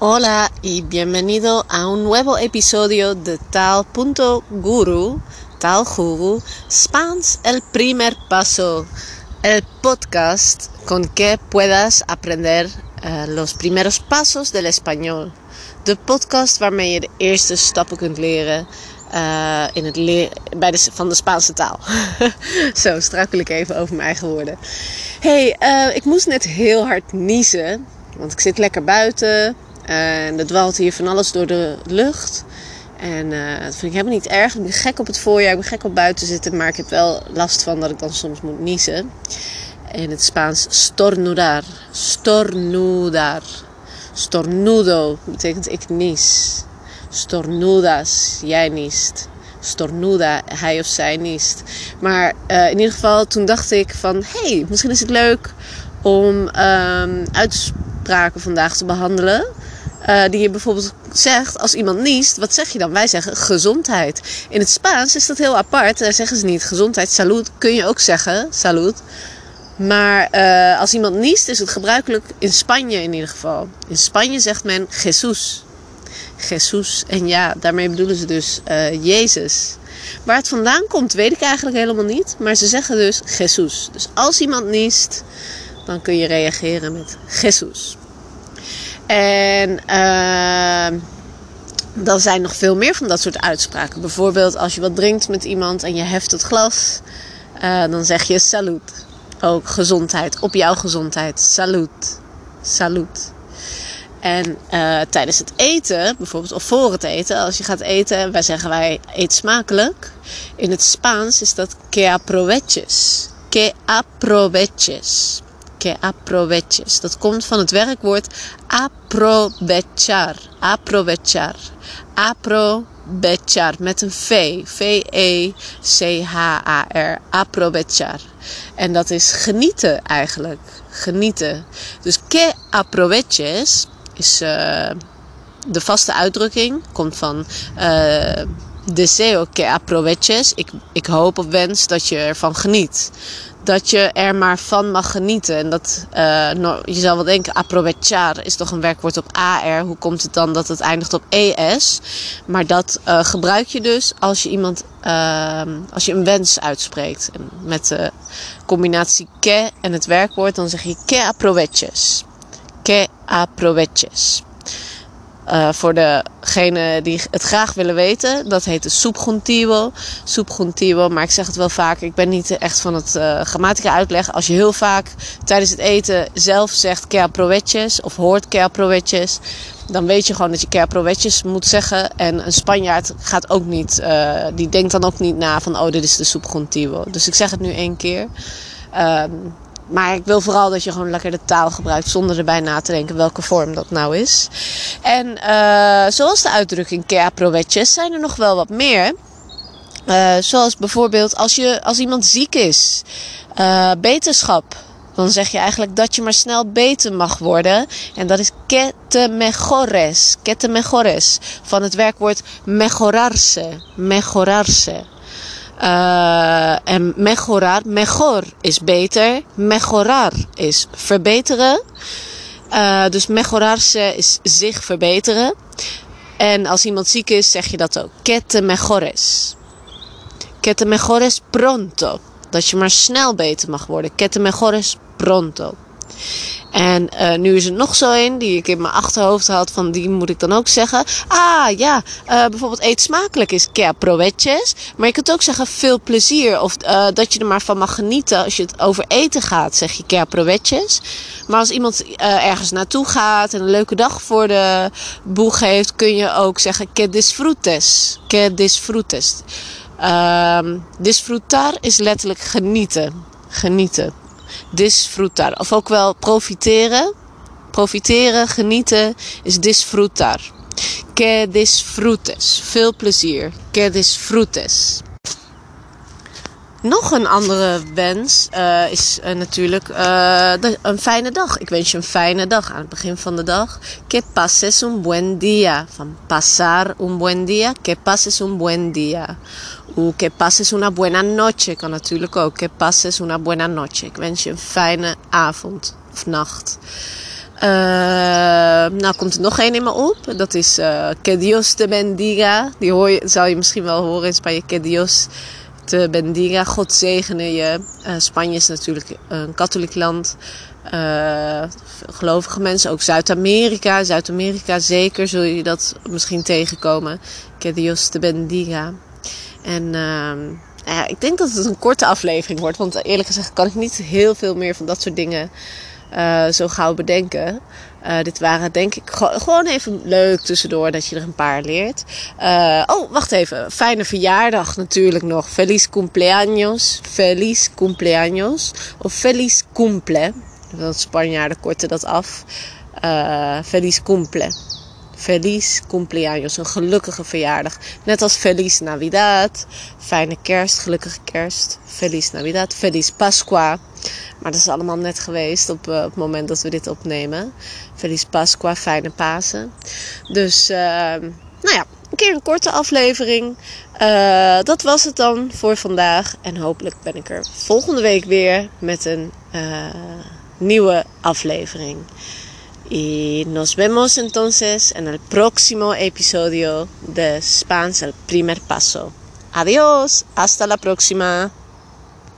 Hola y bienvenido a un nuevo episodio de Tal.guru, Tal Guru, Spans el primer paso, el podcast con que puedas aprender uh, los primeros pasos del español. De podcast waarmee je de eerste stappen kunt leren uh, in het bij de, van de Spaanse taal. Zo strakkel ik even over mijn eigen woorden. Hey, uh, ik moest net heel hard niezen, want ik zit lekker buiten. En er dwalt hier van alles door de lucht. En uh, dat vind ik helemaal niet erg. Ik ben gek op het voorjaar, ik ben gek op buiten zitten. Maar ik heb wel last van dat ik dan soms moet niezen. In het Spaans stornudar. Stornudar. Stornudo betekent ik nies. Stornudas, jij niest. Stornuda, hij of zij niest. Maar uh, in ieder geval, toen dacht ik van... Hey, misschien is het leuk om um, uitspraken vandaag te behandelen uh, die je bijvoorbeeld zegt als iemand niest, wat zeg je dan? Wij zeggen gezondheid. In het Spaans is dat heel apart. Daar zeggen ze niet gezondheid, salud kun je ook zeggen, salud. Maar uh, als iemand niest is het gebruikelijk in Spanje in ieder geval. In Spanje zegt men Jesús. Jesús. En ja, daarmee bedoelen ze dus uh, Jezus. Waar het vandaan komt, weet ik eigenlijk helemaal niet. Maar ze zeggen dus Jesús. Dus als iemand niest, dan kun je reageren met Jesús. En uh, dan zijn nog veel meer van dat soort uitspraken. Bijvoorbeeld als je wat drinkt met iemand en je heft het glas, uh, dan zeg je salut. Ook gezondheid, op jouw gezondheid. Salut. Salut. En uh, tijdens het eten, bijvoorbeeld, of voor het eten, als je gaat eten, wij zeggen wij eet smakelijk. In het Spaans is dat que aproveches. Que aproveches que aproveches. Dat komt van het werkwoord aprovechar. Aprovechar. Aprovechar met een V. V-E-C-H-A-R. Aprovechar. En dat is genieten eigenlijk. Genieten. Dus que aproveches is uh, de vaste uitdrukking. Komt van... Uh, deseo que aproveches. Ik, ik hoop of wens dat je ervan geniet dat je er maar van mag genieten. En dat, uh, je zou wel denken, aprovechar is toch een werkwoord op AR. Hoe komt het dan dat het eindigt op ES? Maar dat uh, gebruik je dus als je iemand, uh, als je een wens uitspreekt. Met de combinatie que en het werkwoord, dan zeg je que aproveches. Que aproveches. Uh, voor degenen die het graag willen weten, dat heet de subjuntivo. Subjuntivo, maar ik zeg het wel vaker. Ik ben niet echt van het uh, grammatica uitleggen. Als je heel vaak tijdens het eten zelf zegt que aproveches of hoort que aproveches, dan weet je gewoon dat je que aproveches moet zeggen. En een Spanjaard gaat ook niet, uh, die denkt dan ook niet na van oh dit is de subjuntivo. Dus ik zeg het nu één keer. Um, maar ik wil vooral dat je gewoon lekker de taal gebruikt zonder erbij na te denken welke vorm dat nou is. En uh, zoals de uitdrukking que zijn er nog wel wat meer. Uh, zoals bijvoorbeeld als, je, als iemand ziek is, uh, beterschap. Dan zeg je eigenlijk dat je maar snel beter mag worden. En dat is que te mejores. Que te mejores. Van het werkwoord mejorarse. Mejorarse. Uh, en mejorar, mejor is beter, mejorar is verbeteren. Uh, dus mejorarse is zich verbeteren. En als iemand ziek is, zeg je dat ook. Que te mejores. Que te mejores pronto. Dat je maar snel beter mag worden. Que te mejores pronto. En uh, nu is er nog zo een die ik in mijn achterhoofd had van die moet ik dan ook zeggen. Ah ja, uh, bijvoorbeeld eet smakelijk is que aproveches. Maar je kunt ook zeggen veel plezier of uh, dat je er maar van mag genieten. Als je het over eten gaat zeg je que aproveches. Maar als iemand ergens naartoe gaat en een leuke dag voor de boeg heeft kun je ook zeggen que disfrutes. Que disfrutes. Uh, disfrutar is letterlijk genieten. Genieten disfrutar. Of ook wel profiteren. Profiteren, genieten is disfrutar. Que disfrutes. Veel plezier. Que disfrutes. Nog een andere wens uh, is uh, natuurlijk uh, een fijne dag. Ik wens je een fijne dag aan het begin van de dag. Que pases un buen día. Van pasar un buen día. Que pases un buen día. O que pases una buena noche kan natuurlijk ook. Que pases una buena noche. Ik wens je een fijne avond of nacht. Nou komt er nog één in me op. Dat is Que Dios te bendiga. Die hoor je, je misschien wel horen in Spanje. Que Dios te bendiga. God zegene je. Uh, Spanje is natuurlijk een katholiek land. Uh, gelovige mensen, ook Zuid-Amerika. Zuid-Amerika zeker zul je dat misschien tegenkomen. Que Dios te bendiga. En ehm, ja, ik denk dat het een korte aflevering wordt. Want eerlijk gezegd kan ik niet heel veel meer van dat soort dingen zo gauw bedenken. Uh, dit waren denk ik gewoon even leuk tussendoor dat je er een paar leert. Uh, oh, wacht even. Fijne verjaardag natuurlijk nog. Feliz cumpleaños. Feliz cumpleaños. Of feliz cumple. Want Spanjaarden korten dat af. Uh, feliz cumple. Feliz cumpleaños, een gelukkige verjaardag. Net als Feliz Navidad, fijne kerst, gelukkige kerst. Feliz Navidad, Feliz Pascua. Maar dat is allemaal net geweest op, uh, op het moment dat we dit opnemen. Feliz Pascua, fijne Pasen. Dus, uh, nou ja, een keer een korte aflevering. Uh, dat was het dan voor vandaag. En hopelijk ben ik er volgende week weer met een nieuwe aflevering. Y nos vemos entonces en el próximo episodio de Spans el primer paso. Adiós, hasta la próxima.